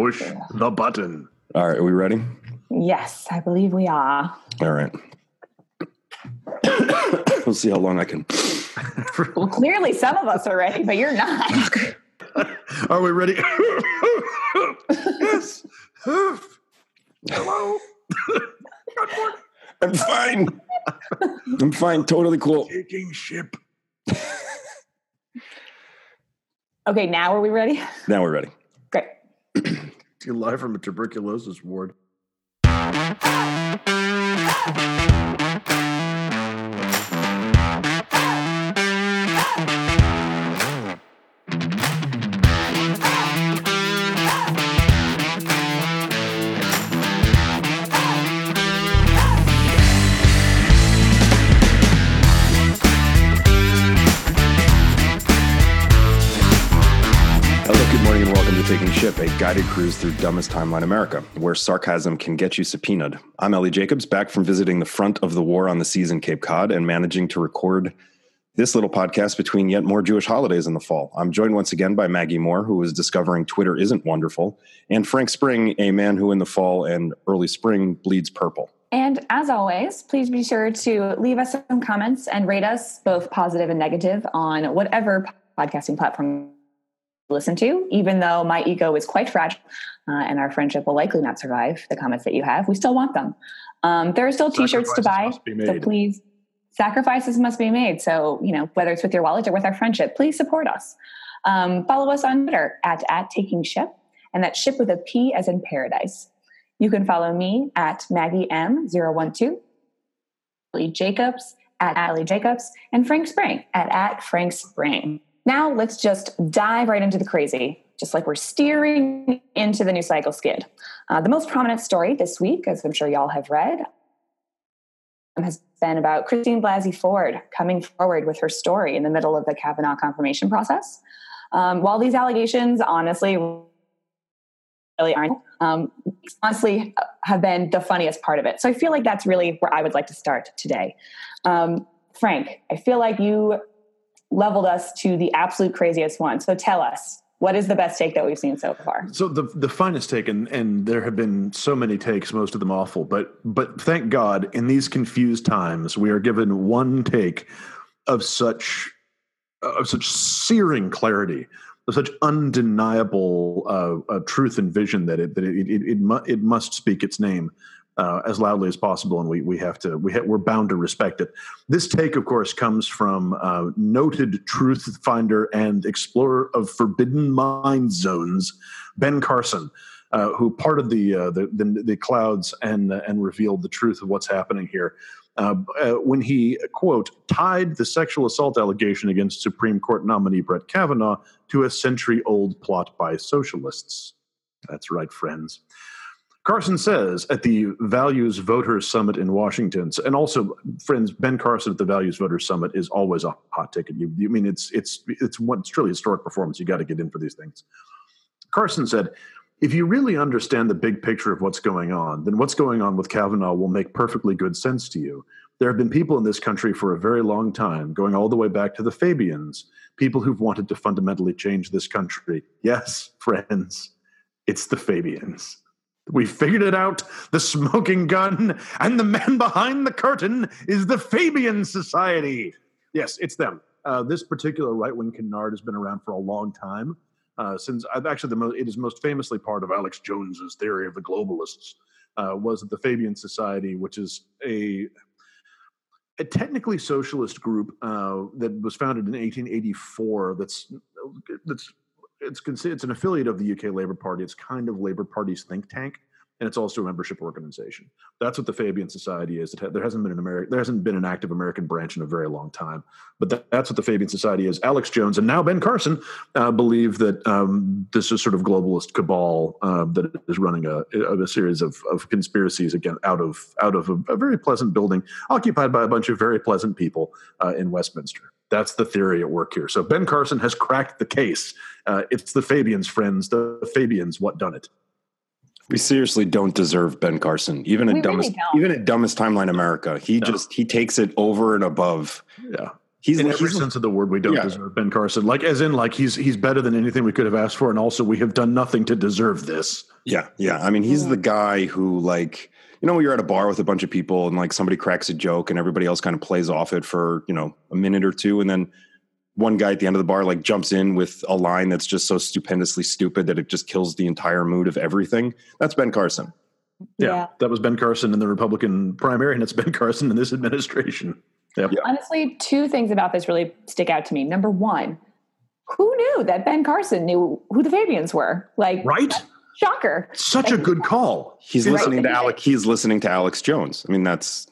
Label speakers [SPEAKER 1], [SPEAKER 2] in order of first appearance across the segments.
[SPEAKER 1] push the button.
[SPEAKER 2] All right, are we ready?
[SPEAKER 3] Yes, I believe we are.
[SPEAKER 2] All right. we'll see how long I can.
[SPEAKER 3] Well, clearly some of us are ready, but you're not.
[SPEAKER 1] Are we ready? yes. Hello.
[SPEAKER 2] I'm fine. I'm fine. Totally cool.
[SPEAKER 1] Taking ship.
[SPEAKER 3] Okay, now are we ready?
[SPEAKER 2] Now we're ready.
[SPEAKER 1] Live from a tuberculosis ward.
[SPEAKER 2] A guided cruise through dumbest timeline America, where sarcasm can get you subpoenaed. I'm Ellie Jacobs, back from visiting the front of the war on the seas in Cape Cod and managing to record this little podcast between yet more Jewish holidays in the fall. I'm joined once again by Maggie Moore, who is discovering Twitter isn't wonderful, and Frank Spring, a man who in the fall and early spring bleeds purple.
[SPEAKER 3] And as always, please be sure to leave us some comments and rate us, both positive and negative, on whatever podcasting platform listen to. Even though my ego is quite fragile uh, and our friendship will likely not survive the comments that you have, we still want them. Um, there are still t-shirts to buy,
[SPEAKER 1] Sacrifices must be
[SPEAKER 3] so please sacrifices must be made. So you know whether it's with your wallet or with our friendship, please support us. Um, follow us on Twitter at at Taking Ship, and that ship with a P as in paradise. You can follow me at Maggie M012, Lee Jacobs at Allie Jacobs, and Frank Spring at, at Frank Spring. Now let's just dive right into the crazy, just like we're steering into the new cycle skid. Uh, the most prominent story this week, as I'm sure y'all have read, has been about Christine Blasey Ford coming forward with her story in the middle of the Kavanaugh confirmation process. Um, while these allegations honestly really aren't, um, honestly have been the funniest part of it. So I feel like that's really where I would like to start today. Um, Frank, I feel like you leveled us to the absolute craziest one. So tell us, what is the best take that we've seen so far?
[SPEAKER 1] So the the finest take, and, and there have been so many takes, most of them awful, but but thank God, in these confused times, we are given one take of such of such searing clarity, such undeniable uh, uh, truth and vision that it that it it, it, mu- it must speak its name. Uh, as loudly as possible, and we we have to we ha- we're bound to respect it. This take, of course, comes from uh, noted truth finder and explorer of forbidden mind zones, Ben Carson, uh, who parted the, uh, the the the clouds and uh, and revealed the truth of what's happening here. Uh, uh, when he quote tied the sexual assault allegation against Supreme Court nominee Brett Kavanaugh to a century-old plot by socialists. That's right, friends. Carson says at the Values Voters Summit in Washington, and also, friends, Ben Carson at the Values Voters Summit is always a hot ticket. You, you mean it's it's it's one it's truly historic performance. You got to get in for these things. Carson said, "If you really understand the big picture of what's going on, then what's going on with Kavanaugh will make perfectly good sense to you. There have been people in this country for a very long time, going all the way back to the Fabians, people who've wanted to fundamentally change this country. Yes, friends, it's the Fabians." We figured it out. The smoking gun and the man behind the curtain is the Fabian Society. Yes, it's them. Uh, this particular right wing canard has been around for a long time. Uh, since I've actually the it is most famously part of Alex Jones's theory of the globalists. Uh, was the Fabian Society, which is a a technically socialist group uh, that was founded in 1884. That's that's it's it's an affiliate of the UK Labour Party. It's kind of Labour Party's think tank, and it's also a membership organization. That's what the Fabian Society is. Ha- there hasn't been an American, there hasn't been an active American branch in a very long time, but that, that's what the Fabian Society is. Alex Jones and now Ben Carson uh, believe that um, this is sort of globalist cabal uh, that is running a, a series of, of conspiracies again out of out of a, a very pleasant building occupied by a bunch of very pleasant people uh, in Westminster. That's the theory at work here. So Ben Carson has cracked the case. Uh, it's the Fabians, friends. The Fabians, what done it?
[SPEAKER 2] We seriously don't deserve Ben Carson, even
[SPEAKER 3] We
[SPEAKER 2] at dumbest,
[SPEAKER 3] really don't.
[SPEAKER 2] even at dumbest timeline America. He
[SPEAKER 1] No.
[SPEAKER 2] just he takes it over and above
[SPEAKER 1] Yeah. He's in every he's, sense of the word. We don't yeah. deserve Ben Carson. Like as in, like he's he's better than anything we could have asked for, and also we have done nothing to deserve this.
[SPEAKER 2] Yeah, yeah. I mean, he's the guy who like you know you're at a bar with a bunch of people and like somebody cracks a joke and everybody else kind of plays off it for you know a minute or two, and then one guy at the end of the bar like jumps in with a line that's just so stupendously stupid that it just kills the entire mood of everything. That's Ben Carson.
[SPEAKER 1] Yeah, yeah. that was Ben Carson in the Republican primary, and it's Ben Carson in this administration.
[SPEAKER 3] Yep. Honestly, two things about this really stick out to me. Number one, who knew that Ben Carson knew who the Fabians were? Like,
[SPEAKER 1] right?
[SPEAKER 3] Shocker.
[SPEAKER 1] Such like, a good call.
[SPEAKER 2] He's right. listening to Alex. He's listening to Alex Jones. I mean, that's.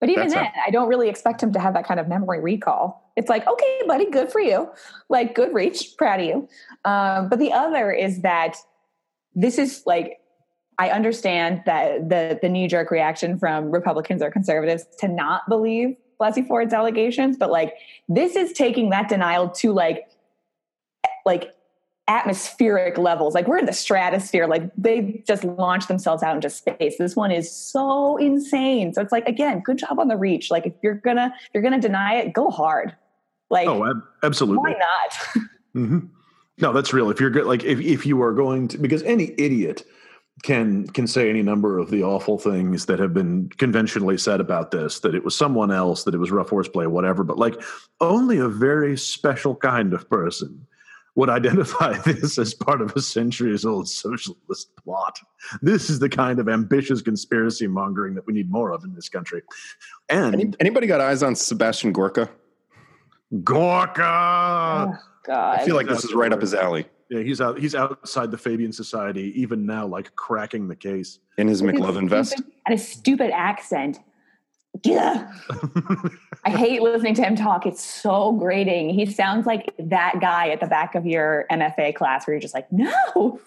[SPEAKER 3] But even then, I don't really expect him to have that kind of memory recall. It's like, okay, buddy, good for you. Like, good reach, proud of you. Um, but the other is that this is like I understand that the the knee jerk reaction from Republicans or conservatives to not believe Blasey Ford's allegations, but like this is taking that denial to like like atmospheric levels. Like we're in the stratosphere. Like they just launched themselves out into space. This one is so insane. So it's like again, good job on the reach. Like if you're gonna if you're gonna deny it, go hard. Like
[SPEAKER 1] oh, absolutely.
[SPEAKER 3] Why not?
[SPEAKER 1] mm-hmm. No, that's real. If you're good, like if if you are going to, because any idiot can can say any number of the awful things that have been conventionally said about this that it was someone else that it was rough horseplay whatever but like only a very special kind of person would identify this as part of a centuries old socialist plot this is the kind of ambitious conspiracy mongering that we need more of in this country and
[SPEAKER 2] Any, anybody got eyes on sebastian gorka
[SPEAKER 1] gorka
[SPEAKER 3] oh, God.
[SPEAKER 2] i feel like this is right up his alley
[SPEAKER 1] yeah, he's out. He's outside the Fabian Society even now, like cracking the case
[SPEAKER 2] in his McLovin vest
[SPEAKER 3] and a stupid accent. Yeah, I hate listening to him talk. It's so grating. He sounds like that guy at the back of your MFA class where you're just like, no.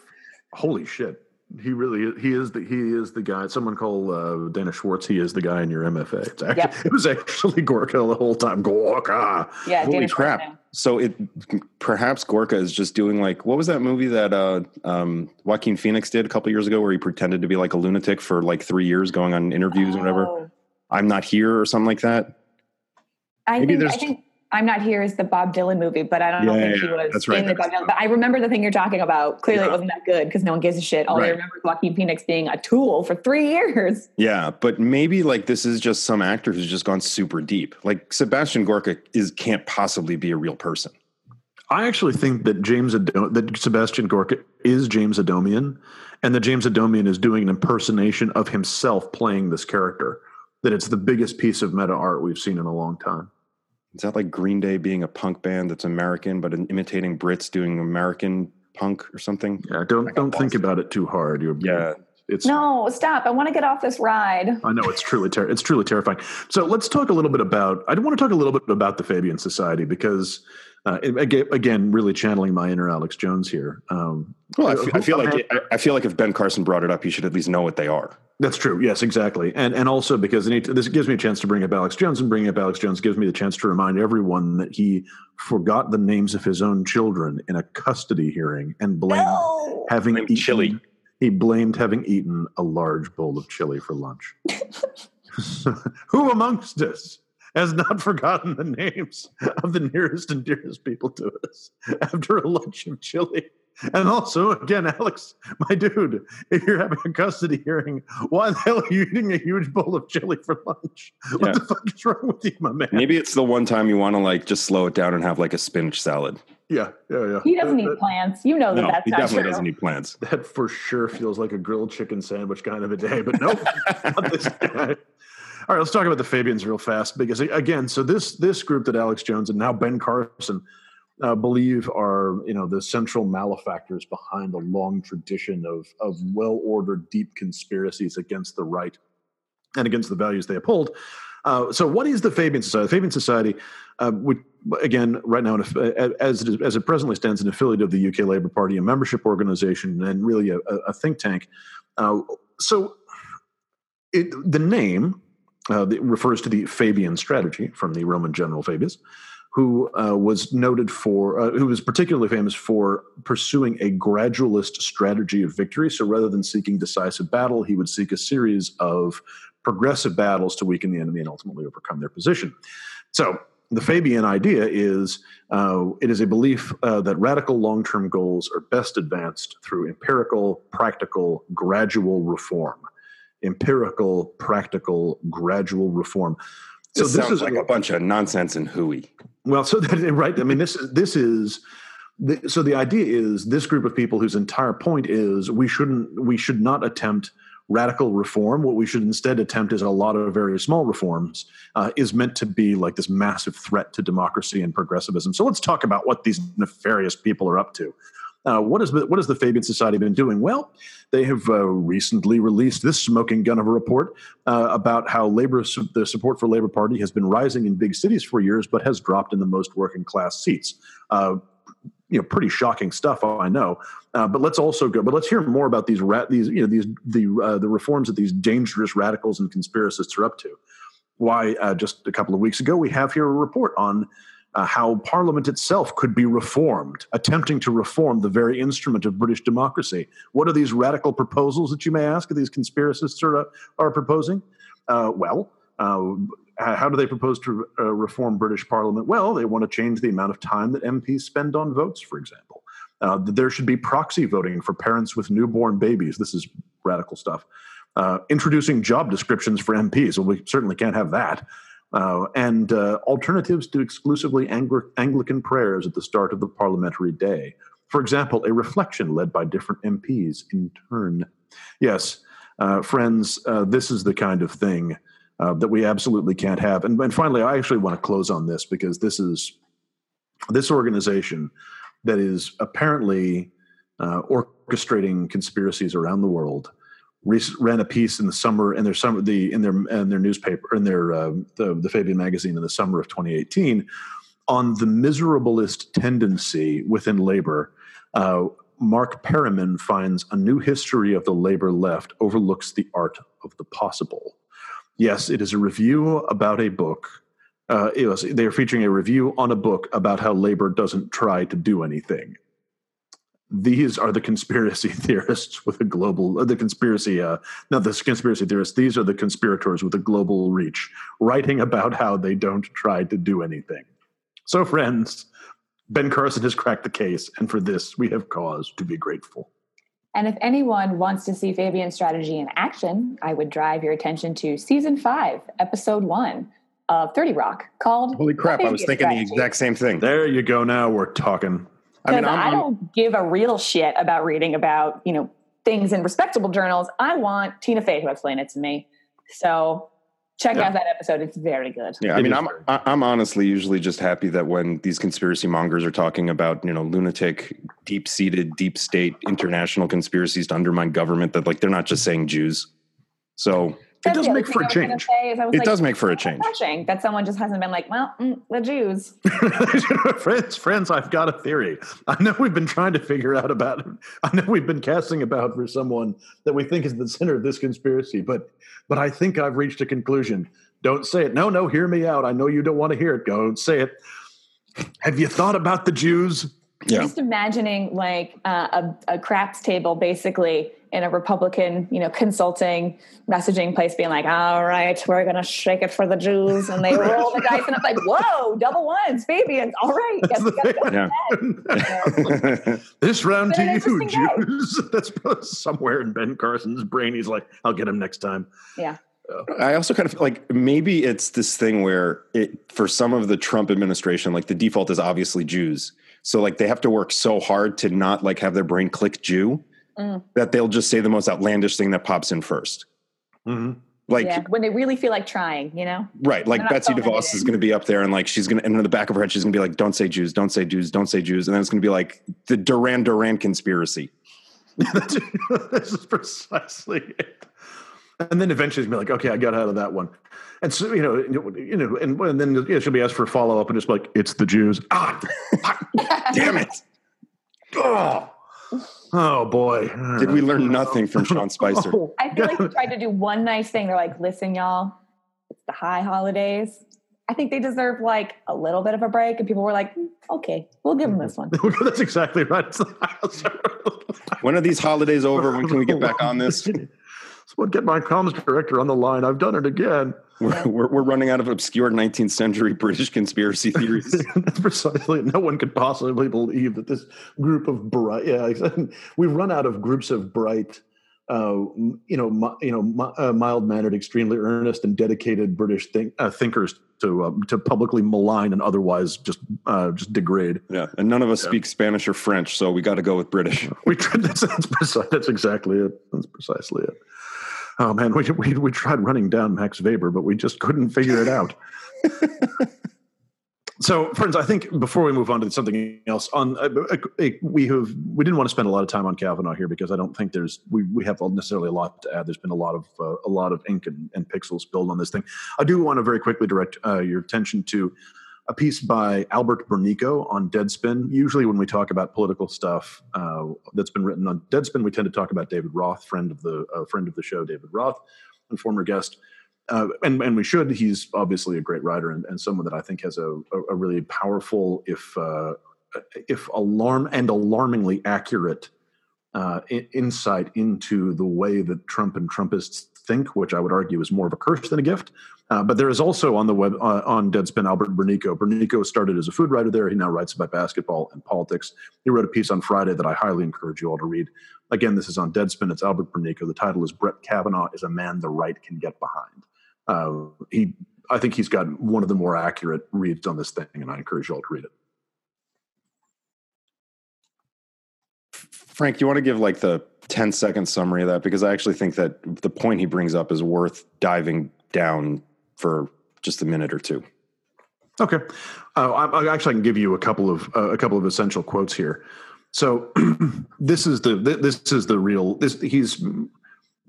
[SPEAKER 1] Holy shit! He really he is the he is the guy. Someone call uh, Dana Schwartz. He is the guy in your MFA. It's actually, yep. It was actually Gorka the whole time. Gorka.
[SPEAKER 3] Yeah.
[SPEAKER 2] Holy Dana crap! Schwartz so it perhaps Gorka is just doing like what was that movie that uh, um, Joaquin Phoenix did a couple years ago where he pretended to be like a lunatic for like three years, going on interviews oh. and whatever. I'm not here or something like that.
[SPEAKER 3] I Maybe think, I think I'm Not Here is the Bob Dylan movie, but I don't yeah, think yeah, he was that's right, in the Bob Dylan. But I remember the thing you're talking about. Clearly, yeah. it wasn't that good because no one gives a shit. All right. I remember is Joaquin Phoenix being a tool for three years.
[SPEAKER 2] Yeah, but maybe like this is just some actor who's just gone super deep. Like Sebastian Gorka is can't possibly be a real person.
[SPEAKER 1] I actually think that James Adom- that Sebastian Gorka is James Adomian, and that James Adomian is doing an impersonation of himself playing this character. That it's the biggest piece of meta art we've seen in a long time.
[SPEAKER 2] Is that like Green Day being a punk band that's American, but imitating Brits doing American punk or something?
[SPEAKER 1] Yeah, don't don't think about it too hard. You're,
[SPEAKER 2] yeah,
[SPEAKER 3] it's no stop. I want to get off this ride.
[SPEAKER 1] I know it's truly ter- it's truly terrifying. So let's talk a little bit about. I want to talk a little bit about the Fabian Society because. Uh, again, really channeling my inner Alex Jones here. Um,
[SPEAKER 2] well, I feel, I feel like it, I feel like if Ben Carson brought it up, he should at least know what they are.
[SPEAKER 1] That's true. Yes, exactly. And and also because this gives me a chance to bring up Alex Jones, and bringing up Alex Jones gives me the chance to remind everyone that he forgot the names of his own children in a custody hearing and blamed no! having
[SPEAKER 2] blamed eaten, chili.
[SPEAKER 1] He blamed having eaten a large bowl of chili for lunch. Who amongst us has not forgotten the names of the nearest and dearest people to us after a lunch of chili? And also, again, Alex, my dude, if you're having a custody hearing, why the hell are you eating a huge bowl of chili for lunch? What yeah. the fuck is wrong with you, my man?
[SPEAKER 2] Maybe it's the one time you want to like just slow it down and have like a spinach salad.
[SPEAKER 1] Yeah, yeah, yeah.
[SPEAKER 3] He doesn't need plants. You know that no, that's
[SPEAKER 2] he definitely
[SPEAKER 3] true.
[SPEAKER 2] doesn't need plants.
[SPEAKER 1] That for sure feels like a grilled chicken sandwich kind of a day, but nope, not this guy. All right, let's talk about the Fabians real fast because again, so this this group that Alex Jones and now Ben Carson uh, believe are you know the central malefactors behind a long tradition of of well ordered deep conspiracies against the right and against the values they uphold. Uh, so, what is the Fabian Society? The Fabian Society, uh, which, again, right now, as it, is, as it presently stands, an affiliate of the UK Labour Party, a membership organization, and really a, a think tank. Uh, so, it, the name uh, refers to the Fabian strategy from the Roman general Fabius, who uh, was noted for, uh, who was particularly famous for pursuing a gradualist strategy of victory. So rather than seeking decisive battle, he would seek a series of progressive battles to weaken the enemy and ultimately overcome their position. So the Fabian idea is uh, it is a belief uh, that radical long term goals are best advanced through empirical, practical, gradual reform. Empirical, practical, gradual reform.
[SPEAKER 2] So this, this is like a bunch of nonsense and hooey.
[SPEAKER 1] Well, so that right. I mean, this is this is so the idea is this group of people whose entire point is we shouldn't we should not attempt radical reform. What we should instead attempt is a lot of very small reforms, uh, is meant to be like this massive threat to democracy and progressivism. So let's talk about what these nefarious people are up to. Uh, what, is the, what has the Fabian Society been doing? Well, they have uh, recently released this smoking gun of a report uh, about how labor the support for Labor Party has been rising in big cities for years, but has dropped in the most working class seats. Uh, you know pretty shocking stuff i know uh, but let's also go but let's hear more about these these you know these the uh, the reforms that these dangerous radicals and conspiracists are up to why just a couple of weeks ago we have here a report on uh, how parliament itself could be reformed attempting to reform the very instrument of british democracy what are these radical proposals that you may ask these conspiracists are, are proposing uh, well uh, how do they propose to uh, reform British Parliament? Well, they want to change the amount of time that MPs spend on votes, for example. Uh, there should be proxy voting for parents with newborn babies. This is radical stuff. Uh, introducing job descriptions for MPs. Well, we certainly can't have that. Uh, and uh, alternatives to exclusively Angli- Anglican prayers at the start of the parliamentary day. For example, a reflection led by different MPs in turn. Yes, uh, friends, this is the kind of thing uh, that we absolutely can't have. And, and finally, I actually want to close on this because this is this organization that is apparently uh, orchestrating conspiracies around the world ran a piece in the summer in their summer the in their in their newspaper in their uh, the, the Fabian magazine in the summer of 2018 on the miserablest tendency within labor. Uh, Mark Perryman finds a new history of the labor left overlooks the art of the possible. Yes, it is a review about a book. Uh, was, they are featuring a review on a book about how labor doesn't try to do anything. These are the conspiracy theorists with a global, uh, the conspiracy, uh, not the conspiracy theorists, these are the conspirators with a global reach, writing about how they don't try to do anything. So, friends, Ben Carson has cracked the case, and for this we have cause to be grateful.
[SPEAKER 3] And if anyone wants to see Fabian's strategy in action, I would drive your attention to season five, episode one of 30 Rock called
[SPEAKER 2] Holy crap, I was thinking strategy. the exact same thing.
[SPEAKER 1] There you go. Now we're talking.
[SPEAKER 3] I mean, I'm, I do not give a real shit about reading about, you know, things in respectable journals. I want Tina Fey to explain it to me. So check yeah. out that episode it's very good
[SPEAKER 2] yeah i mean i'm i'm honestly usually just happy that when these conspiracy mongers are talking about you know lunatic deep seated deep state international conspiracies to undermine government that like they're not just saying jews so
[SPEAKER 1] it does make for a change.
[SPEAKER 2] it like, does make for a change.
[SPEAKER 3] That someone just hasn't been like, well, mm, the Jews.
[SPEAKER 1] friends, friends, I've got a theory. I know we've been trying to figure out about. I know we've been casting about for someone that we think is the center of this conspiracy, but but I think I've reached a conclusion. Don't say it. No, no, hear me out. I know you don't want to hear it. Don't say it. Have you thought about the Jews?
[SPEAKER 3] Yeah. Just imagining like uh, a, a craps table basically in a Republican, you know, consulting messaging place being like, all right, we're going to shake it for the Jews. And they roll the dice and it's like, whoa, double ones, Fabians. All right. Guess, guess
[SPEAKER 1] yeah. this round to you, Jews. That's somewhere in Ben Carson's brain. He's like, I'll get him next time.
[SPEAKER 3] Yeah.
[SPEAKER 2] I also kind of like maybe it's this thing where it for some of the Trump administration, like the default is obviously Jews. So like they have to work so hard to not like have their brain click Jew mm. that they'll just say the most outlandish thing that pops in 1st
[SPEAKER 1] mm-hmm.
[SPEAKER 3] Like yeah, when they really feel like trying, you know?
[SPEAKER 2] Right. Like Betsy DeVos is going to be up there and like she's going to, and in the back of her head, she's going to be like, don't say Jews, don't say Jews, don't say Jews. And then it's going to be like the Duran Duran conspiracy.
[SPEAKER 1] this is precisely it. And then eventually she'll be like, okay, I got out of that one. And so, you know, you know, and, and then you know, she'll be asked for a follow up and just like, it's the Jews. Ah, damn it. Oh. Oh boy!
[SPEAKER 2] Did we learn nothing from Sean Spicer?
[SPEAKER 3] I feel like they tried to do one nice thing. They're like, "Listen, y'all, it's the high holidays. I think they deserve like a little bit of a break." And people were like, mm, "Okay, we'll give them this one."
[SPEAKER 1] That's exactly right.
[SPEAKER 2] when are these holidays over? When can we get back on this?
[SPEAKER 1] Someone get my comms director on the line. I've done it again.
[SPEAKER 2] We're, we're, we're running out of obscure 19th century British conspiracy theories.
[SPEAKER 1] That's precisely. No one could possibly believe that this group of bright. Yeah, we've run out of groups of bright uh, you know, you know, uh, mild-mannered, extremely earnest, and dedicated British think, uh, thinkers to um, to publicly malign and otherwise just uh, just degrade.
[SPEAKER 2] Yeah, and none of us yeah. speak Spanish or French, so we got to go with British.
[SPEAKER 1] we that's, that's, that's exactly it. That's precisely it. Oh man, we, we we tried running down Max Weber, but we just couldn't figure it out. So, friends, I think before we move on to something else, on uh, uh, we have we didn't want to spend a lot of time on Kavanaugh here because I don't think there's we, we have necessarily a lot to add. There's been a lot of uh, a lot of ink and, and, pixels spilled on this thing. I do want to very quickly direct uh, your attention to a piece by Albert Burneko on Deadspin. Usually, when we talk about political stuff uh, that's been written on Deadspin, we tend to talk about David Roth, friend of the friend of the show, David Roth, and former guest uh, and and we should. He's obviously a great writer and, and someone that I think has a, a, a really powerful, if uh, if alarm and alarmingly accurate uh, insight into the way that Trump and Trumpists think, which I would argue is more of a curse than a gift. Uh, but there is also on the web uh, on Deadspin Albert Burneko. Burneko started as a food writer there. He now writes about basketball and politics. He wrote a piece on Friday that I highly encourage you all to read. Again, this is on Deadspin. It's Albert Burneko. The title is Brett Kavanaugh is a man the right can get behind. Uh, he, I think he's got one of the more accurate reads on this thing, and I encourage you all to read it.
[SPEAKER 2] Frank, you want to give like the 10 second summary of that? Because I actually think that the point he brings up is worth diving down for just a minute or two.
[SPEAKER 1] Okay, uh, I, I, actually can give you a couple of uh, a couple of essential quotes here. So this is the this is the real this he's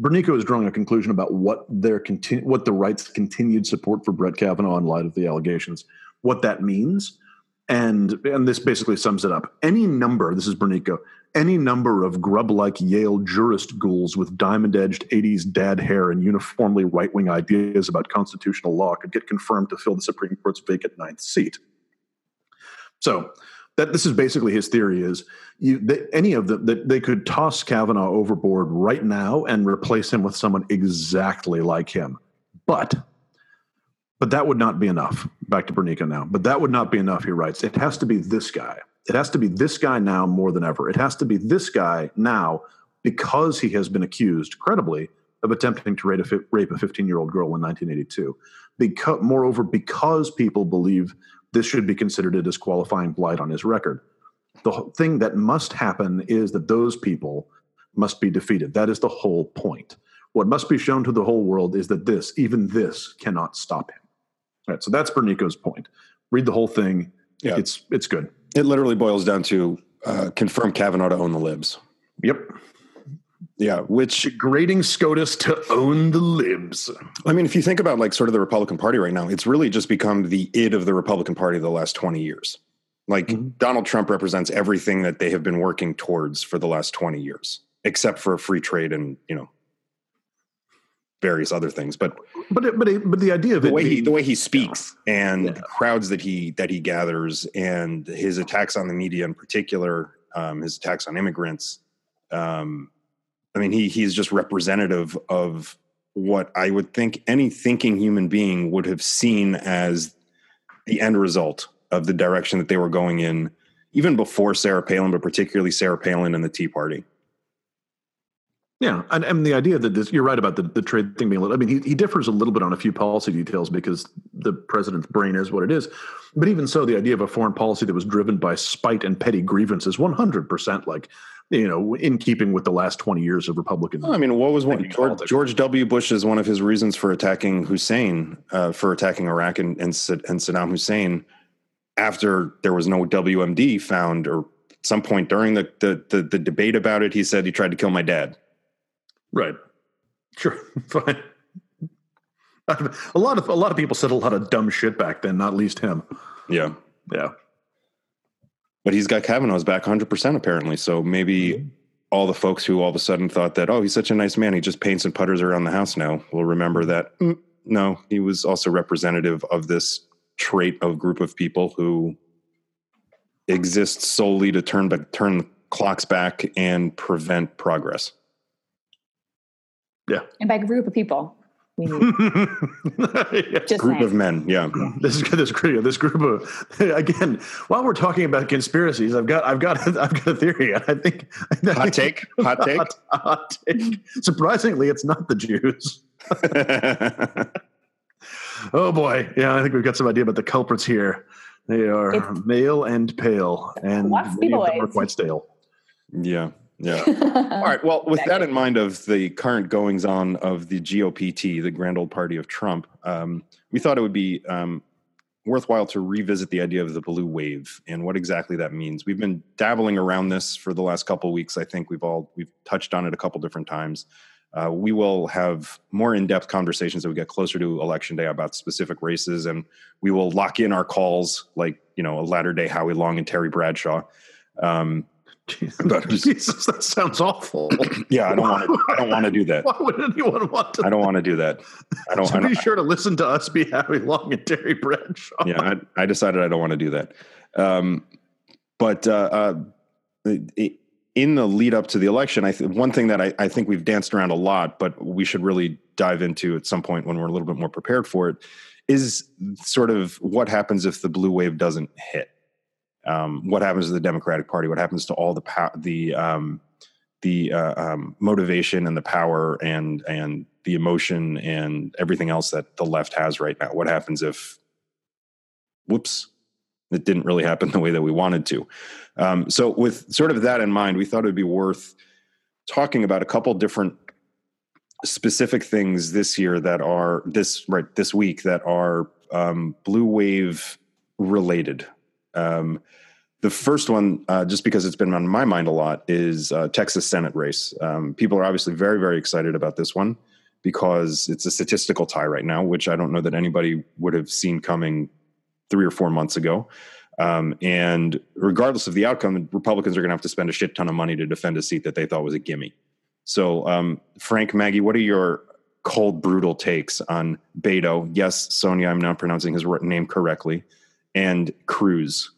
[SPEAKER 1] Burneko is drawing a conclusion about what their continu- what the right's continued support for Brett Kavanaugh in light of the allegations, what that means, and and this basically sums it up. Any number, this is Burneko, any number of grub-like Yale jurist ghouls with diamond-edged '80s dad hair and uniformly right-wing ideas about constitutional law could get confirmed to fill the Supreme Court's vacant ninth seat. So that this is basically his theory is you any of them that they could toss Kavanaugh overboard right now and replace him with someone exactly like him. But but that would not be enough. Back to Burneko now. But that would not be enough, he writes. It has to be this guy. It has to be this guy now more than ever. It has to be this guy now because he has been accused, credibly, of attempting to rape a 15 year old girl in 1982. Because, moreover, because people believe this should be considered a disqualifying blight on his record. The thing that must happen is that those people must be defeated. That is the whole point. What must be shown to the whole world is that this, even this, cannot stop him. Right, so that's Burneko's point. Read the whole thing. Yeah. It's it's good.
[SPEAKER 2] It literally boils down to uh, confirm Kavanaugh to own the libs.
[SPEAKER 1] Yep.
[SPEAKER 2] Yeah, which
[SPEAKER 1] degrading SCOTUS to own the libs.
[SPEAKER 2] I mean, if you think about like sort of the Republican Party right now, it's really just become the id of the Republican Party the last 20 years. Like mm-hmm. Donald Trump represents everything that they have been working towards for the last 20 years, except for free trade and, you know, various other things. But
[SPEAKER 1] but but but the idea of
[SPEAKER 2] the way being, he the way he speaks yeah. and yeah. the crowds that he that he gathers and his attacks on the media in particular, um, his attacks on immigrants, um, I mean, he he's just representative of what I would think any thinking human being would have seen as the end result of the direction that they were going in, even before Sarah Palin, but particularly Sarah Palin and the Tea Party.
[SPEAKER 1] Yeah, and, and the idea that this, you're right about the, the trade thing being. A little, I mean, he, he differs a little bit on a few policy details because the president's brain is what it is. But even so, the idea of a foreign policy that was driven by spite and petty grievances, 100 percent like you know, in keeping with the last 20 years of Republican.
[SPEAKER 2] I mean, what was one George, George, W. Bush is one of his reasons for attacking Hussein, uh, for attacking Iraq and, and, and Saddam Hussein after there was no WMD found or some point during the, the, the, the debate about it, he said he tried to kill my dad.
[SPEAKER 1] Right. Sure. Fine. A lot of a lot of people said a lot of dumb shit back then, not least him.
[SPEAKER 2] Yeah.
[SPEAKER 1] Yeah.
[SPEAKER 2] But he's got Kavanaugh's back 100% apparently. So maybe mm-hmm. all the folks who all of a sudden thought that, oh, he's such a nice man. He just paints and putters around the house now will remember that, mm, no, he was also representative of this trait of group of people who exist solely to turn, turn clocks back and prevent progress.
[SPEAKER 1] Yeah.
[SPEAKER 3] And by group of people, we need
[SPEAKER 1] Yeah.
[SPEAKER 3] just
[SPEAKER 2] Group
[SPEAKER 3] saying.
[SPEAKER 2] of men. Yeah.
[SPEAKER 1] This is this group. This group of again. While we're talking about conspiracies, I've got I've got I've got a theory. I think I
[SPEAKER 2] Hot
[SPEAKER 1] think-
[SPEAKER 2] take. Hot take.
[SPEAKER 1] Hot, hot take. Surprisingly, it's not the Jews. Oh boy, yeah, I think we've got some idea about the culprits here. They are
[SPEAKER 3] It's-
[SPEAKER 1] male and pale, and
[SPEAKER 3] Waspy
[SPEAKER 1] many of them are quite stale.
[SPEAKER 2] yeah. Yeah. All right. Well, with that in mind, of the current goings on of the GOPT, the grand old party of Trump, um, we thought it would be um, worthwhile to revisit the idea of the blue wave and what exactly that means. We've been dabbling around this for the last couple of weeks. I think we've all we've touched on it a couple different times. Uh, we will have more in-depth conversations as we get closer to election day about specific races, and we will lock in our calls like you know a latter day Howie Long and Terry Bradshaw. Um,
[SPEAKER 1] Jesus, Jesus, that sounds awful.
[SPEAKER 2] yeah, I don't want to. I don't want to do that.
[SPEAKER 1] Why would anyone want to?
[SPEAKER 2] I don't want to do that. I don't. I
[SPEAKER 1] So be
[SPEAKER 2] don't
[SPEAKER 1] sure to listen to us be happy Long and Terry Bradshaw.
[SPEAKER 2] yeah, I, I decided I don't want to do that. Um, but uh, uh, in the lead up to the election, I th- one thing that I, I think we've danced around a lot, but we should really dive into at some point when we're a little bit more prepared for it, is sort of what happens if the blue wave doesn't hit. Um, what happens to the Democratic Party? What happens to all the the um, the uh, um, motivation and the power and and the emotion and everything else that the left has right now? What happens if whoops, it didn't really happen the way that we wanted to. Um, so, with sort of that in mind, we thought it would be worth talking about a couple different specific things this year that are this right this week that are um, blue wave related. Um, the first one, uh, just because it's been on my mind a lot, is uh, Texas Senate race. Um, people are obviously very, very excited about this one because it's a statistical tie right now, which I don't know that anybody would have seen coming three or four months ago. Um, and regardless of the outcome, Republicans are going to have to spend a shit ton of money to defend a seat that they thought was a gimme. So, um, Frank, Maggie, what are your cold, brutal takes on Beto? Yes, Sonia, I'm not pronouncing his name correctly, and Cruz.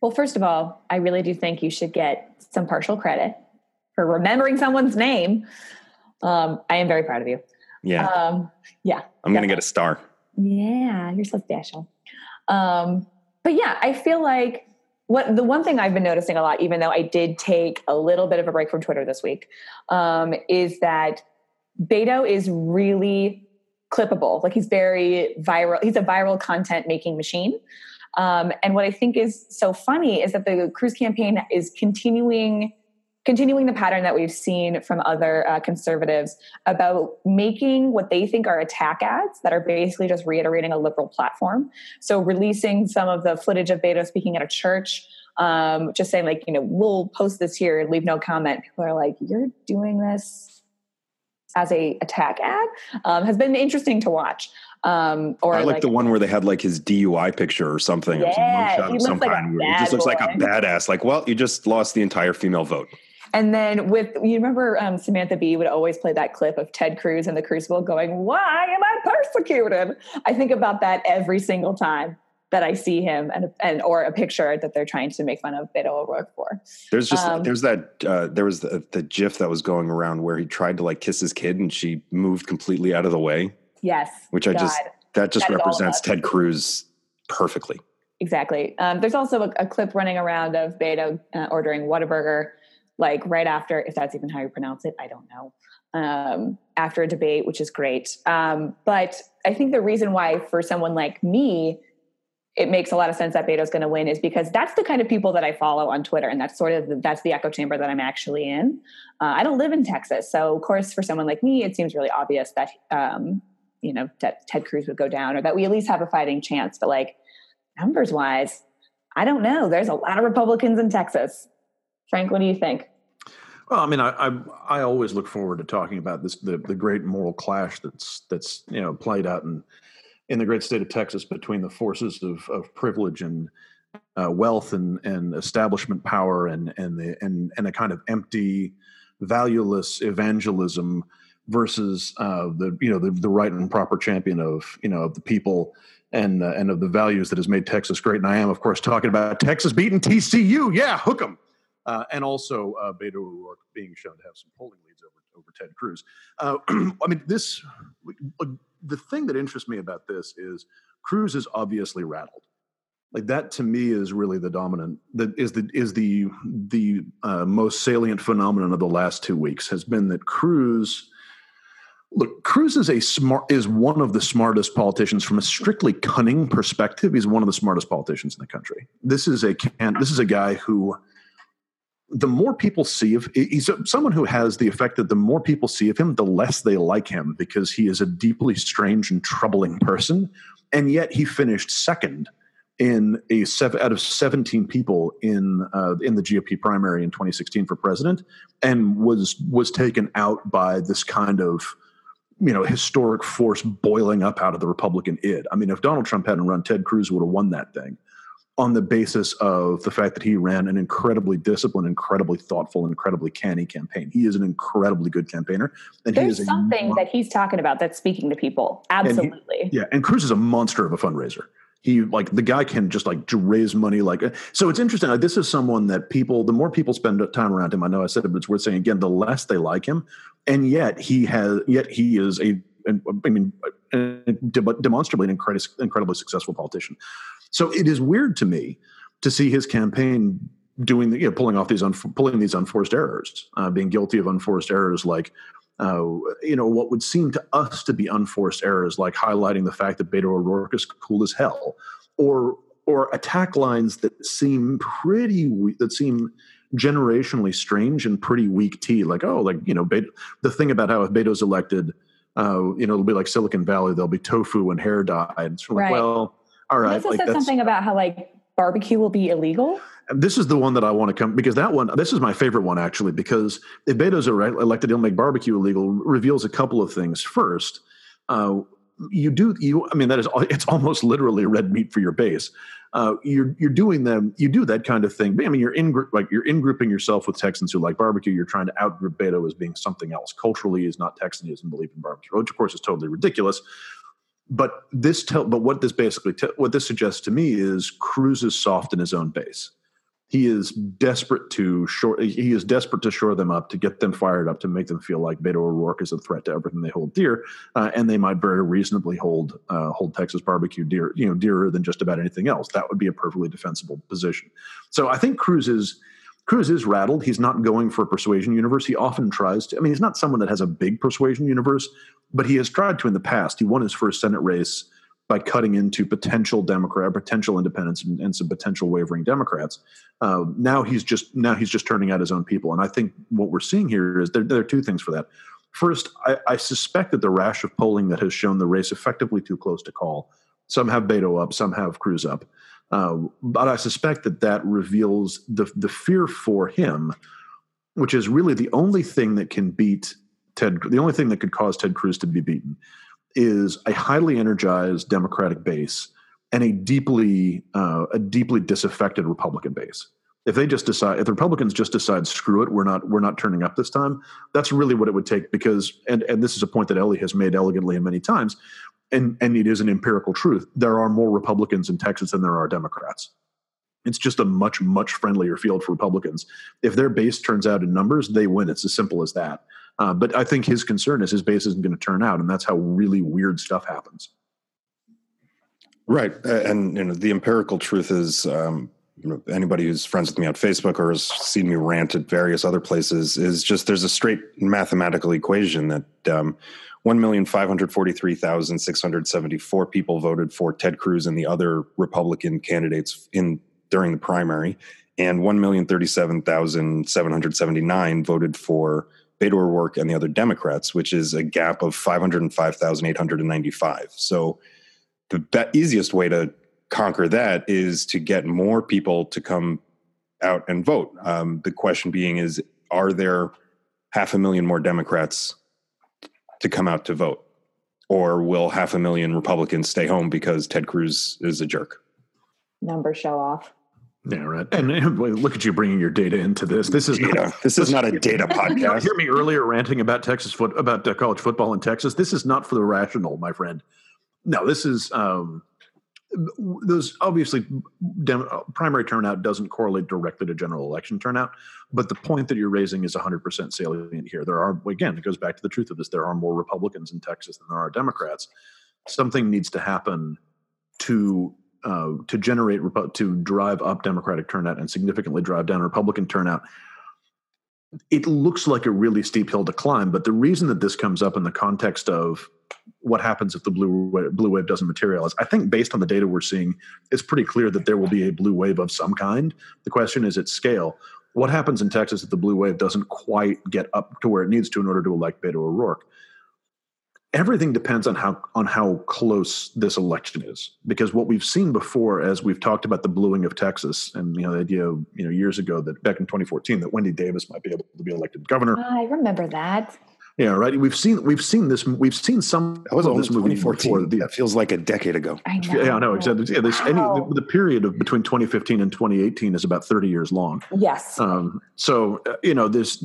[SPEAKER 3] Well, first of all, I really do think you should get some partial credit for remembering someone's name. Um, I am very proud of you.
[SPEAKER 2] Yeah,
[SPEAKER 3] Um, yeah.
[SPEAKER 2] I'm going to get a star.
[SPEAKER 3] Yeah, you're so special. Um, but yeah, I feel like what the one thing I've been noticing a lot, even though I did take a little bit of a break from Twitter this week, um, is that Beto is really clippable. Like he's very viral. He's a viral content making machine. Um, and what I think is so funny is that the Cruz campaign is continuing continuing the pattern that we've seen from other uh, conservatives about making what they think are attack ads that are basically just reiterating a liberal platform. So releasing some of the footage of Beto speaking at a church, um, just saying like, you know, we'll post this here leave no comment. People are like, you're doing this as a attack ad, um, has been interesting to watch. Um, or
[SPEAKER 2] I like,
[SPEAKER 3] like
[SPEAKER 2] the one where they had like his DUI picture or something, or some
[SPEAKER 3] Yeah,
[SPEAKER 2] mugshot
[SPEAKER 3] he
[SPEAKER 2] of some
[SPEAKER 3] looks like
[SPEAKER 2] kind.
[SPEAKER 3] bad
[SPEAKER 2] just looks like a badass. Like, well, you just lost the entire female vote.
[SPEAKER 3] And then with you remember um, Samantha Bee would always play that clip of Ted Cruz in the Crucible going, "Why am I persecuted?" I think about that every single time that I see him and and or a picture that they're trying to make fun of Beto O'Rourke for.
[SPEAKER 2] There's just
[SPEAKER 3] Um,
[SPEAKER 2] there's that uh, there was the, the GIF that was going around where he tried to like kiss his kid and she moved completely out of the way,
[SPEAKER 3] Yes,
[SPEAKER 2] which I just that just
[SPEAKER 3] That is all of
[SPEAKER 2] represents. Ted Cruz perfectly.
[SPEAKER 3] Exactly. Um, there's also a, a clip running around of Beto uh, ordering Whataburger, like right after, if that's even how you pronounce it, I don't know, um, after a debate, which is great. Um, but I think the reason why, for someone like me, it makes a lot of sense that Beto's going to win is because that's the kind of people that I follow on Twitter, and that's sort of the, that's the echo chamber that I'm actually in. Uh, I don't live in Texas, so of course, for someone like me, it seems really obvious that um, you know that Ted Cruz would go down, or that we at least have a fighting chance. But like numbers wise, I don't know. There's a lot of Republicans in Texas. Frank, what do you think?
[SPEAKER 1] Well, I mean, I, I I always look forward to talking about this the the great moral clash that's that's you know played out in in the great state of Texas between the forces of of privilege and uh, wealth and and establishment power and and the and and a kind of empty, valueless evangelism versus uh, the you know the, the right and proper champion of you know of the people and uh, and of the values that has made Texas great. And I am, of course, talking about Texas beating TCU. Yeah, hook uh, and also uh, Beto O'Rourke being shown to have some polling leads over over Ted Cruz. Uh, I mean, this the thing that interests me about this is Cruz is obviously rattled. Like that to me is really the dominant that is the is the the uh, most salient phenomenon of the last two weeks has been that Cruz Look, Cruz is a smart is one of the smartest politicians from a strictly cunning perspective. He's one of the smartest politicians in the country. This is a can this is a guy who the more people see of he's someone who has the effect that the more people see of him, the less they like him because he is a deeply strange and troubling person. And yet he finished second in a seven out of 17 people in uh, in the GOP primary in 2016 for president, and was was taken out by this kind of you know historic force boiling up out of the Republican id. I mean, if Donald Trump hadn't run, Ted Cruz would have won that thing on the basis of the fact that he ran an incredibly disciplined, incredibly thoughtful, incredibly canny campaign. He is an incredibly good campaigner,
[SPEAKER 3] and There's he is something that he's talking about that's speaking to people. Absolutely,
[SPEAKER 1] and he, yeah. And Cruz is a monster of a fundraiser. He like the guy can just like raise money like uh, so. It's interesting. Like, this is someone that people. The more people spend time around him, I know I said it, but it's worth saying again. The less they like him, and yet he has yet he is a I mean demonstrably an incredibly, incredibly successful politician. So it is weird to me to see his campaign doing the, you know, pulling off these un, pulling these unforced errors, uh, being guilty of unforced errors like uh, you know what would seem to us to be unforced errors, like highlighting the fact that Beto O'Rourke is cool as hell, or or attack lines that seem pretty that seem generationally strange and pretty weak tea. Like, oh, like, you know, Beto, the thing about how if Beto's elected, uh, you know, it'll be like Silicon Valley, there'll be tofu and hair dye. And it's like, right. well, all right.
[SPEAKER 3] also like, said something about how like barbecue will be illegal.
[SPEAKER 1] This is the one that I want to come because that one, this is my favorite one actually, because if Beto's are elected, he'll make barbecue illegal, reveals a couple of things. First, uh, you do you i mean that is it's almost literally red meat for your base uh, you're you're doing them you do that kind of thing i mean you're in like you're in grouping yourself with texans who like barbecue you're trying to outgroup beto as being something else culturally is not texan he doesn't believe in barbecue which of course is totally ridiculous but this tell but what this basically te- what this suggests to me is cruz is soft in his own base he is desperate to shore he is desperate to shore them up to get them fired up to make them feel like Beto O'Rourke is a threat to everything they hold dear, uh, and they might very reasonably hold uh, hold Texas barbecue dear you know dearer than just about anything else. That would be a perfectly defensible position. So I think Cruz is Cruz is rattled. He's not going for a persuasion universe. He often tries to. I mean, he's not someone that has a big persuasion universe, but he has tried to in the past. He won his first Senate race by cutting into potential Democrat, potential independents, and, and some potential wavering Democrats. Uh, now he's just now he's just turning out his own people, and I think what we're seeing here is there, there are two things for that. First, I, I, suspect that the rash of polling that has shown the race effectively too close to call. Some have Beto up, some have Cruz up, uh, but I suspect that that reveals the the fear for him, which is really the only thing that can beat Ted. The only thing that could cause Ted Cruz to be beaten is a highly energized Democratic base and a deeply uh, a deeply disaffected Republican base. If they just decide, if the Republicans just decide, screw it, we're not we're not turning up this time. That's really what it would take because, and and this is a point that Ellie has made elegantly and many times, and and it is an empirical truth. There are more Republicans in Texas than there are Democrats. It's just a much much friendlier field for Republicans. If their base turns out in numbers, they win. It's as simple as that. Uh, but I think his concern is his base isn't going to turn out, and that's how really weird stuff happens.
[SPEAKER 2] Right, and you know the empirical truth is, um, anybody who's friends with me on Facebook or has seen me rant at various other places is just there's a straight mathematical equation that um, one million five hundred forty three thousand six hundred seventy four people voted for Ted Cruz and the other Republican candidates in during the primary, and one million thirty seven thousand seven hundred seventy nine voted for Beto O'Rourke and the other Democrats, which is a gap of 505,895. So the be- easiest way to conquer that is to get more people to come out and vote. Um, the question being is, are there half a million more Democrats to come out to vote? Or will half a million Republicans stay home because Ted Cruz is a jerk?
[SPEAKER 3] Number show off.
[SPEAKER 1] Yeah, right. And, and look at you bringing your data into this. This is
[SPEAKER 2] data. Not, this is not a data podcast.
[SPEAKER 1] You hear me earlier ranting about Texas foot about uh, college football in Texas. This is not for the rational, my friend. No, this is um, those obviously primary turnout doesn't correlate directly to general election turnout but the point that you're raising is 100% salient here. There are again it goes back to the truth of this there are more republicans in texas than there are democrats. Something needs to happen to uh, to generate to drive up democratic turnout and significantly drive down republican turnout it looks like a really steep hill to climb but the reason that this comes up in the context of what happens if the blue wave, blue wave doesn't materialize. I think based on the data we're seeing, it's pretty clear that there will be a blue wave of some kind. The question is its scale. What happens in Texas if the blue wave doesn't quite get up to where it needs to in order to elect Beto O'Rourke? Everything depends on how on how close this election is, because what we've seen before, as we've talked about the bluing of Texas, and you know the idea, you know, years ago that back in 2014 that Wendy Davis might be able to be elected governor.
[SPEAKER 3] I remember that.
[SPEAKER 1] Yeah, right. We've seen we've seen this. We've seen some.
[SPEAKER 2] That was only this movie before. That feels like a decade ago.
[SPEAKER 3] I know.
[SPEAKER 1] Yeah, I know exactly. Yeah, this, wow. any, the, the, period of between 2015 and 2018 is about 30 years long.
[SPEAKER 3] Yes.
[SPEAKER 1] Um, so uh, you know this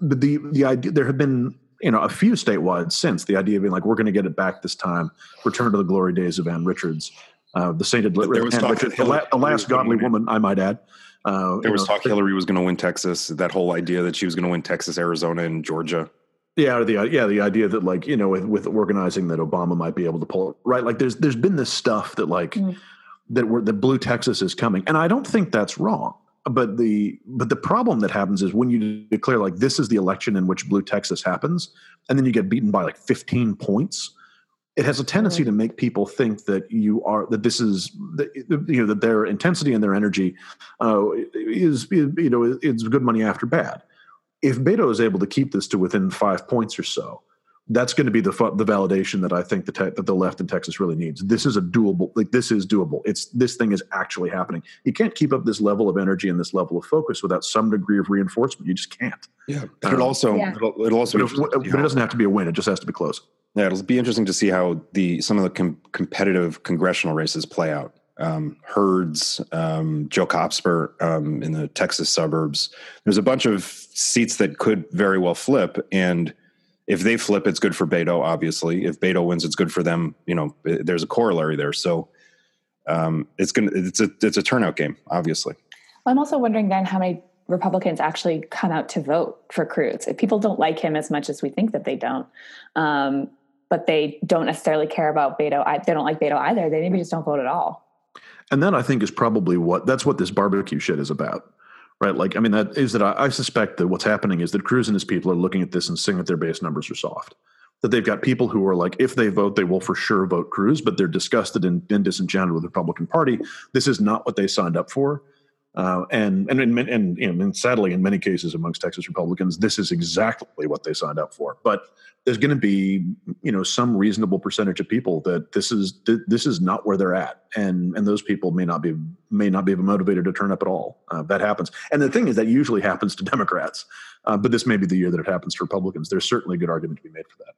[SPEAKER 1] the the idea there have been you know a few statewide since the idea of being like we're going to get it back this time. Return to the glory days of Ann Richards, uh, the sainted Ann Richards, the, the last godly woman, I might add.
[SPEAKER 2] Uh, there was know, talk Hillary was going to win Texas. That whole idea that she was going to win Texas, Arizona, and Georgia.
[SPEAKER 1] Yeah, the yeah the idea that like you know with, with organizing that Obama might be able to pull it right. Like there's there's been this stuff that like mm. that we're, that blue Texas is coming, and I don't think that's wrong. But the but the problem that happens is when you declare like this is the election in which blue Texas happens, and then you get beaten by like 15 points. It has a tendency mm. to make people think that you are that this is that, you know that their intensity and their energy uh, is you know it's good money after bad if Beto is able to keep this to within five points or so, that's going to be the the validation that I think the te- that the left in Texas really needs. This is a doable, like this is doable. It's this thing is actually happening. You can't keep up this level of energy and this level of focus without some degree of reinforcement. You just can't.
[SPEAKER 2] Yeah, but um, it also yeah. it'll, it'll, also,
[SPEAKER 1] but, it, but it doesn't have to be a win. It just has to be close.
[SPEAKER 2] Yeah, it'll be interesting to see how the some of the com- competitive congressional races play out um, Hurd's, um, Joe Kopsper um, in the Texas suburbs. There's a bunch of seats that could very well flip, and if they flip, it's good for Beto. Obviously, if Beto wins, it's good for them. You know, there's a corollary there. So um, it's gonna it's a it's a turnout game, obviously.
[SPEAKER 3] I'm also wondering then how many Republicans actually come out to vote for Cruz. If people don't like him as much as we think that they don't, um, but they don't necessarily care about Beto, they don't like Beto either. They maybe just don't vote at all.
[SPEAKER 1] And that I think is probably what that's what this barbecue shit is about. Right. Like, I mean, that is that I, I suspect that what's happening is that Cruz and his people are looking at this and seeing that their base numbers are soft. That they've got people who are like, if they vote, they will for sure vote Cruz, but they're disgusted and, and disenchanted with the Republican Party. This is not what they signed up for. Uh, and and and, and, you and sadly, in many cases amongst Texas Republicans, this is exactly what they signed up for. But there's going to be you know some reasonable percentage of people that this is this is not where they're at, and and those people may not be may not be motivated to turn up at all. Uh, that happens, and the thing is that usually happens to Democrats, uh, but this may be the year that it happens to Republicans. There's certainly a good argument to be made for that.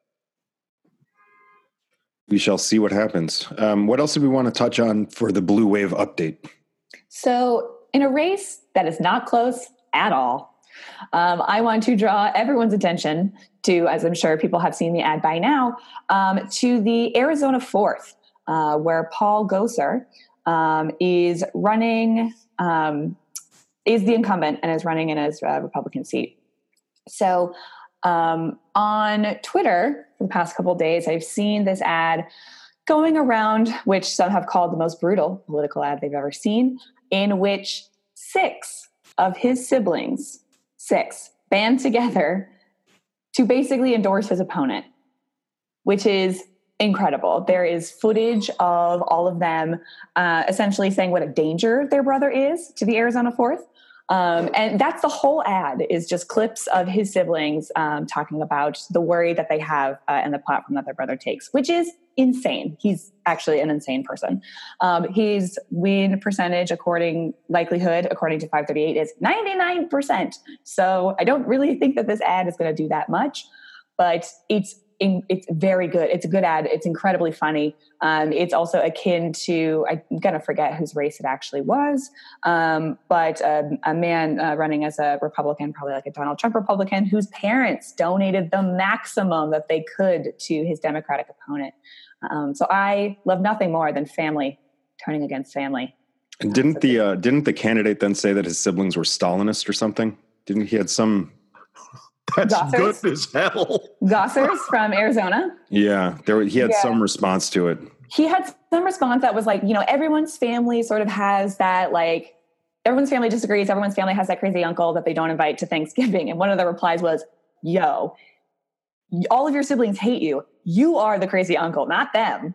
[SPEAKER 2] We shall see what happens. Um, what else do we want to touch on for the blue wave update?
[SPEAKER 3] So in a race that is not close at all. Um, I want to draw everyone's attention to, as I'm sure people have seen the ad by now, um, to the Arizona 4th, uh, where Paul Gosar um, is running, um, is the incumbent and is running in his uh, Republican seat. So um, on Twitter, for the past couple days, I've seen this ad going around, which some have called the most brutal political ad they've ever seen, in which six of his siblings, six, band together to basically endorse his opponent, which is incredible. There is footage of all of them uh, essentially saying what a danger their brother is to the Arizona 4th. Um, and that's the whole ad is just clips of his siblings um, talking about the worry that they have uh, and the platform that their brother takes, which is insane. He's actually an insane person. Um, his win percentage, according likelihood, according to 538, is 99%. So I don't really think that this ad is going to do that much, but it's in, it's very good. It's a good ad. It's incredibly funny. Um, it's also akin to I'm gonna forget whose race it actually was, um, but um, a man uh, running as a Republican, probably like a Donald Trump Republican, whose parents donated the maximum that they could to his Democratic opponent. Um, so I love nothing more than family turning against family.
[SPEAKER 2] And didn't the uh, didn't the candidate then say that his siblings were Stalinist or something? Didn't he had some?
[SPEAKER 1] That's
[SPEAKER 3] Gosar's?
[SPEAKER 1] good as hell.
[SPEAKER 3] Gosar's from Arizona.
[SPEAKER 2] Yeah, there he had
[SPEAKER 3] Yeah.
[SPEAKER 2] some response to it.
[SPEAKER 3] he had some response that was like, you know, everyone's family sort of has that like everyone's family disagrees. Everyone's family has that crazy uncle that they don't invite to Thanksgiving. And one of the replies was, "Yo, all of your siblings hate you. You are the crazy uncle, not them."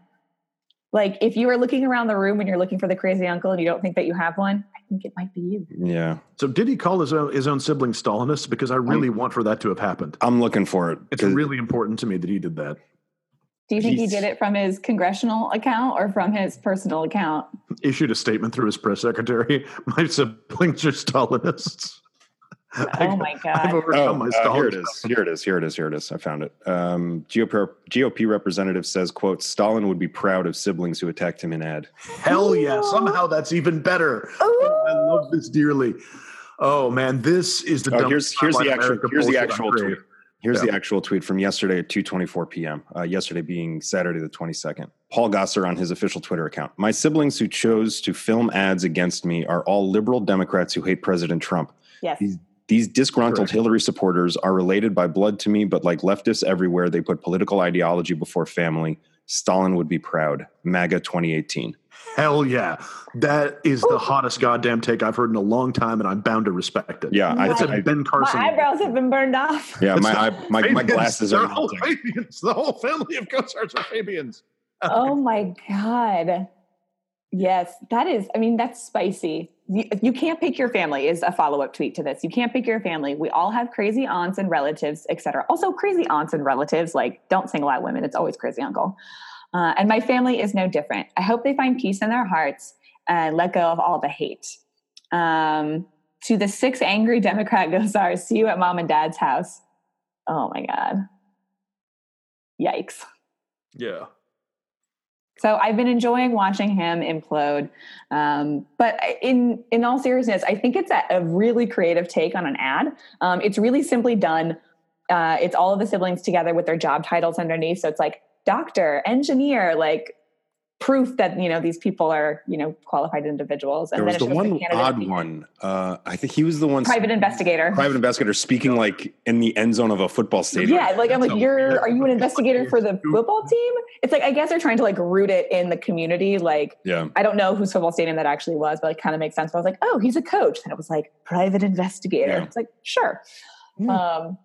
[SPEAKER 3] Like if you are looking around the room and you're looking for the crazy uncle and you don't think that you have one, I think it might be you.
[SPEAKER 2] Yeah,
[SPEAKER 1] So did he call his own his own sibling Stalinist? Because I really want for that to have happened.
[SPEAKER 2] I'm looking for it.
[SPEAKER 1] It's really important to me that he did that.
[SPEAKER 3] Do you think he did it from his congressional account or from his personal account?
[SPEAKER 1] Issued a statement through his press secretary. My siblings are Stalinists.
[SPEAKER 3] Oh my
[SPEAKER 1] I've
[SPEAKER 3] god.
[SPEAKER 1] overcome
[SPEAKER 2] Oh,
[SPEAKER 1] my
[SPEAKER 2] uh, here it is. Here it is. Here it is. Here it is. I found it. Um, GOP, GOP representative says, "quote Stalin would be proud of siblings who attacked him in ad."
[SPEAKER 1] Hell yeah! Somehow that's even better. Oh, I love this dearly. Oh man, this is the
[SPEAKER 2] Oh, here's here's the actual
[SPEAKER 1] America
[SPEAKER 2] here's the actual tweet. Here's
[SPEAKER 1] Yeah.
[SPEAKER 2] the actual tweet from yesterday at 2:24 p.m. Uh, yesterday being Saturday the 22nd. Paul Gosar on his official Twitter account. My siblings who chose to film ads against me are all liberal Democrats who hate President Trump.
[SPEAKER 3] Yes.
[SPEAKER 2] These- These disgruntled
[SPEAKER 1] Correct.
[SPEAKER 2] Hillary supporters are related by blood to me, but like leftists everywhere, they put political ideology before family. Stalin would be proud. MAGA 2018.
[SPEAKER 1] Hell yeah, that is the hottest goddamn take I've heard in a long time, and I'm bound to respect it.
[SPEAKER 2] Yeah, I,
[SPEAKER 1] that's a
[SPEAKER 2] I,
[SPEAKER 1] Ben Carson.
[SPEAKER 3] My eyebrows have been burned off.
[SPEAKER 2] yeah, my,
[SPEAKER 1] the
[SPEAKER 2] eye, my, my glasses are
[SPEAKER 1] They're all. Fabians. The whole family of Gosars are Fabians.
[SPEAKER 3] oh my god yes that is i mean that's spicy. You, you can't pick your family is a follow-up tweet to this. You can't pick your family. We all have crazy aunts and relatives etc also crazy aunts and relatives like don't single out women. It's always crazy uncle. Uh, and my family is no different. I hope they find peace in their hearts and let go of all the hate. Um, to the six angry democrat gosars see you at mom and dad's house. Oh my god. Yikes.
[SPEAKER 1] Yeah.
[SPEAKER 3] So I've been enjoying watching him implode. Um, but in in all seriousness, I think it's a, a really creative take on an ad. Um, it's really simply done. Uh, it's all of the siblings together with their job titles underneath. So it's like doctor, engineer, like proof that you know these people are you know qualified individuals.
[SPEAKER 2] There was the one
[SPEAKER 3] candidate
[SPEAKER 2] odd
[SPEAKER 3] speaking.
[SPEAKER 2] one. Uh, I think he was the one.
[SPEAKER 3] private investigator.
[SPEAKER 2] private investigator speaking like in the end zone of a football stadium.
[SPEAKER 3] Yeah, like I'm like,
[SPEAKER 1] a
[SPEAKER 3] you're
[SPEAKER 1] weird-
[SPEAKER 3] are you an investigator for the football team? It's like I guess they're trying to like root it in the community, like
[SPEAKER 2] Yeah.
[SPEAKER 3] I don't know whose football stadium that actually was, but it kind of makes sense. But I was like, oh, he's a coach. And it was like private investigator.
[SPEAKER 2] Yeah.
[SPEAKER 3] It's like, sure.
[SPEAKER 2] Hmm.
[SPEAKER 3] Um,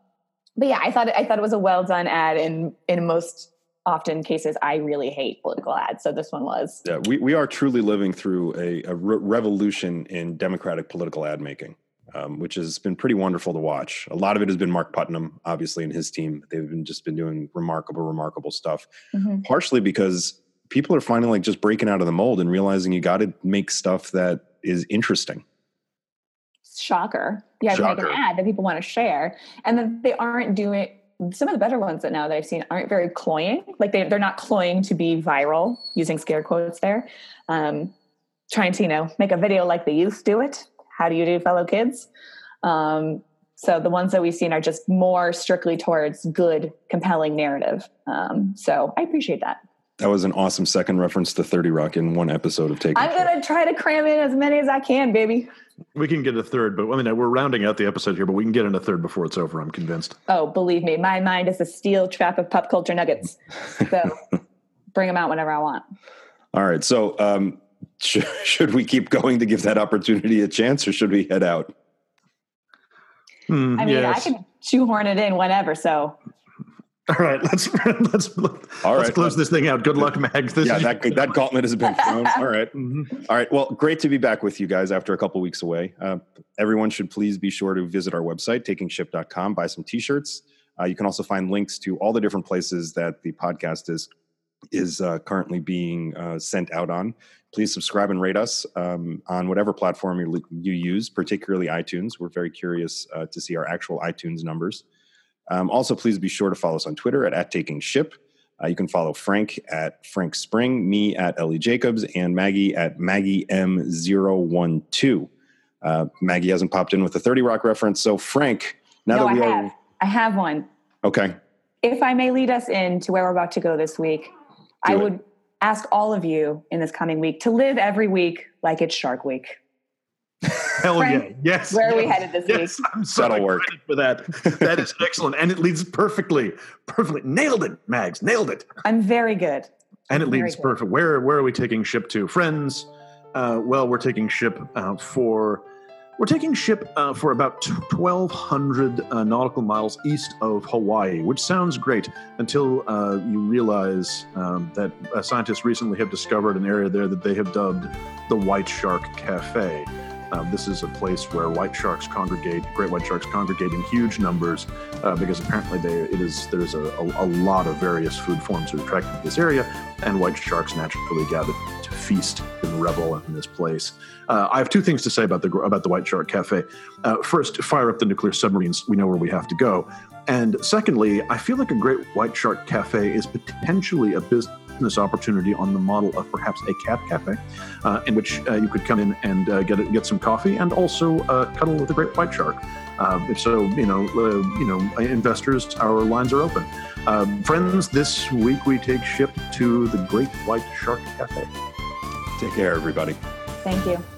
[SPEAKER 3] but yeah, I thought it, I thought it was a well done ad. And in most often cases, I really hate political ads. So this one was.
[SPEAKER 2] Yeah, we, we are truly living through a, a re- revolution in democratic political ad making, um, which has been pretty wonderful to watch. A lot of it has been Mark Putnam, obviously, and his team. They've been just been doing remarkable, remarkable stuff.
[SPEAKER 3] Mhm.
[SPEAKER 2] Partially because people are finally like just breaking out of the mold and realizing you got to make stuff that is interesting.
[SPEAKER 3] Shocker. Yeah, to make an ad that people want to share. And that they aren't doing some of the better ones that now that I've seen aren't very cloying. Like they, they're not cloying to be viral, using scare quotes there. Um, trying to, you know, make a video like the youth do it. How do you do, fellow kids? Um, so the ones that we've seen are just more strictly towards good, compelling narrative. Um, so I appreciate that.
[SPEAKER 2] That was an awesome second reference to 30 Rock in one episode of Taking
[SPEAKER 3] I'm gonna try to cram in as many as I can, baby.
[SPEAKER 1] We can get a third, but I mean, we're rounding out the episode here, but we can get in a third before it's over. I'm convinced.
[SPEAKER 3] Oh, believe me, my mind is a steel trap of pop culture nuggets. So bring them out whenever I want.
[SPEAKER 2] All right. So, um, sh- should we keep going to give that opportunity a chance or should we head out?
[SPEAKER 1] Hmm,
[SPEAKER 3] I mean,
[SPEAKER 1] yes.
[SPEAKER 3] I can shoehorn it in whenever. So
[SPEAKER 1] All right, let's let's
[SPEAKER 2] All
[SPEAKER 1] let's
[SPEAKER 2] right.
[SPEAKER 1] close this thing out. Good luck, Mags. This
[SPEAKER 2] yeah, that, that gauntlet has been thrown. All right.
[SPEAKER 1] Mhm.
[SPEAKER 2] All right. Well, great to be back with you guys after a couple weeks away. Uh, everyone should please be sure to visit our website, takingship.com, buy some t-shirts. Uh, you can also find links to all the different places that the podcast is is uh, currently being uh, sent out on. Please subscribe and rate us um, on whatever platform you, you use, particularly iTunes. We're very curious uh, to see our actual iTunes numbers. Um, also, please be sure to follow us on Twitter at, at Taking Ship. Uh, you can follow Frank at Frank Spring, me at Ellie Jacobs, and Maggie at Maggie M012. Uh, Maggie hasn't popped in with a 30 Rock reference. So, Frank, now
[SPEAKER 3] no,
[SPEAKER 2] that
[SPEAKER 3] I
[SPEAKER 2] we
[SPEAKER 3] have.
[SPEAKER 2] are.
[SPEAKER 3] I have one.
[SPEAKER 2] Okay.
[SPEAKER 3] If I may lead us in to where we're about to go this week,
[SPEAKER 2] Do
[SPEAKER 3] I
[SPEAKER 2] it.
[SPEAKER 3] would ask all of you in this coming week to live every week like it's Shark Week.
[SPEAKER 1] Hell yeah! Yes.
[SPEAKER 3] Where
[SPEAKER 1] yes,
[SPEAKER 3] are we headed this
[SPEAKER 1] yes,
[SPEAKER 3] week?
[SPEAKER 1] I'm so
[SPEAKER 2] That'll
[SPEAKER 1] excited
[SPEAKER 2] work.
[SPEAKER 1] for that. That is excellent, and it leads perfectly, perfectly. Nailed it, Mags. Nailed it.
[SPEAKER 3] I'm very good.
[SPEAKER 1] And it
[SPEAKER 3] Very
[SPEAKER 1] leads
[SPEAKER 3] good.
[SPEAKER 1] perfect. Where where are we taking ship to, friends? Uh, well, we're taking ship uh, for we're taking ship uh, for about twelve hundred uh, nautical miles east of Hawaii, which sounds great until uh, you realize um, that uh, scientists recently have discovered an area there that they have dubbed the White Shark Cafe. Uh, this is a place where white sharks congregate, great white sharks congregate in huge numbers, uh, because apparently they, it is there's a, a, a lot of various food forms that are attracted to this area, and white sharks naturally gather to feast and revel in this place. Uh, I have two things to say about the about the White Shark Cafe. Uh, first, fire up the nuclear submarines. We know where we have to go. And secondly, I feel like a Great White Shark Cafe is potentially a business opportunity on the model of perhaps a cat cafe, uh, in which uh, you could come in and uh, get get some coffee and also uh, cuddle with a great white shark. Uh, if so, you know, uh, you know, investors, our lines are open. Um, friends, this week we take ship to the Great White Shark Cafe.
[SPEAKER 2] Take care, everybody.
[SPEAKER 3] Thank you.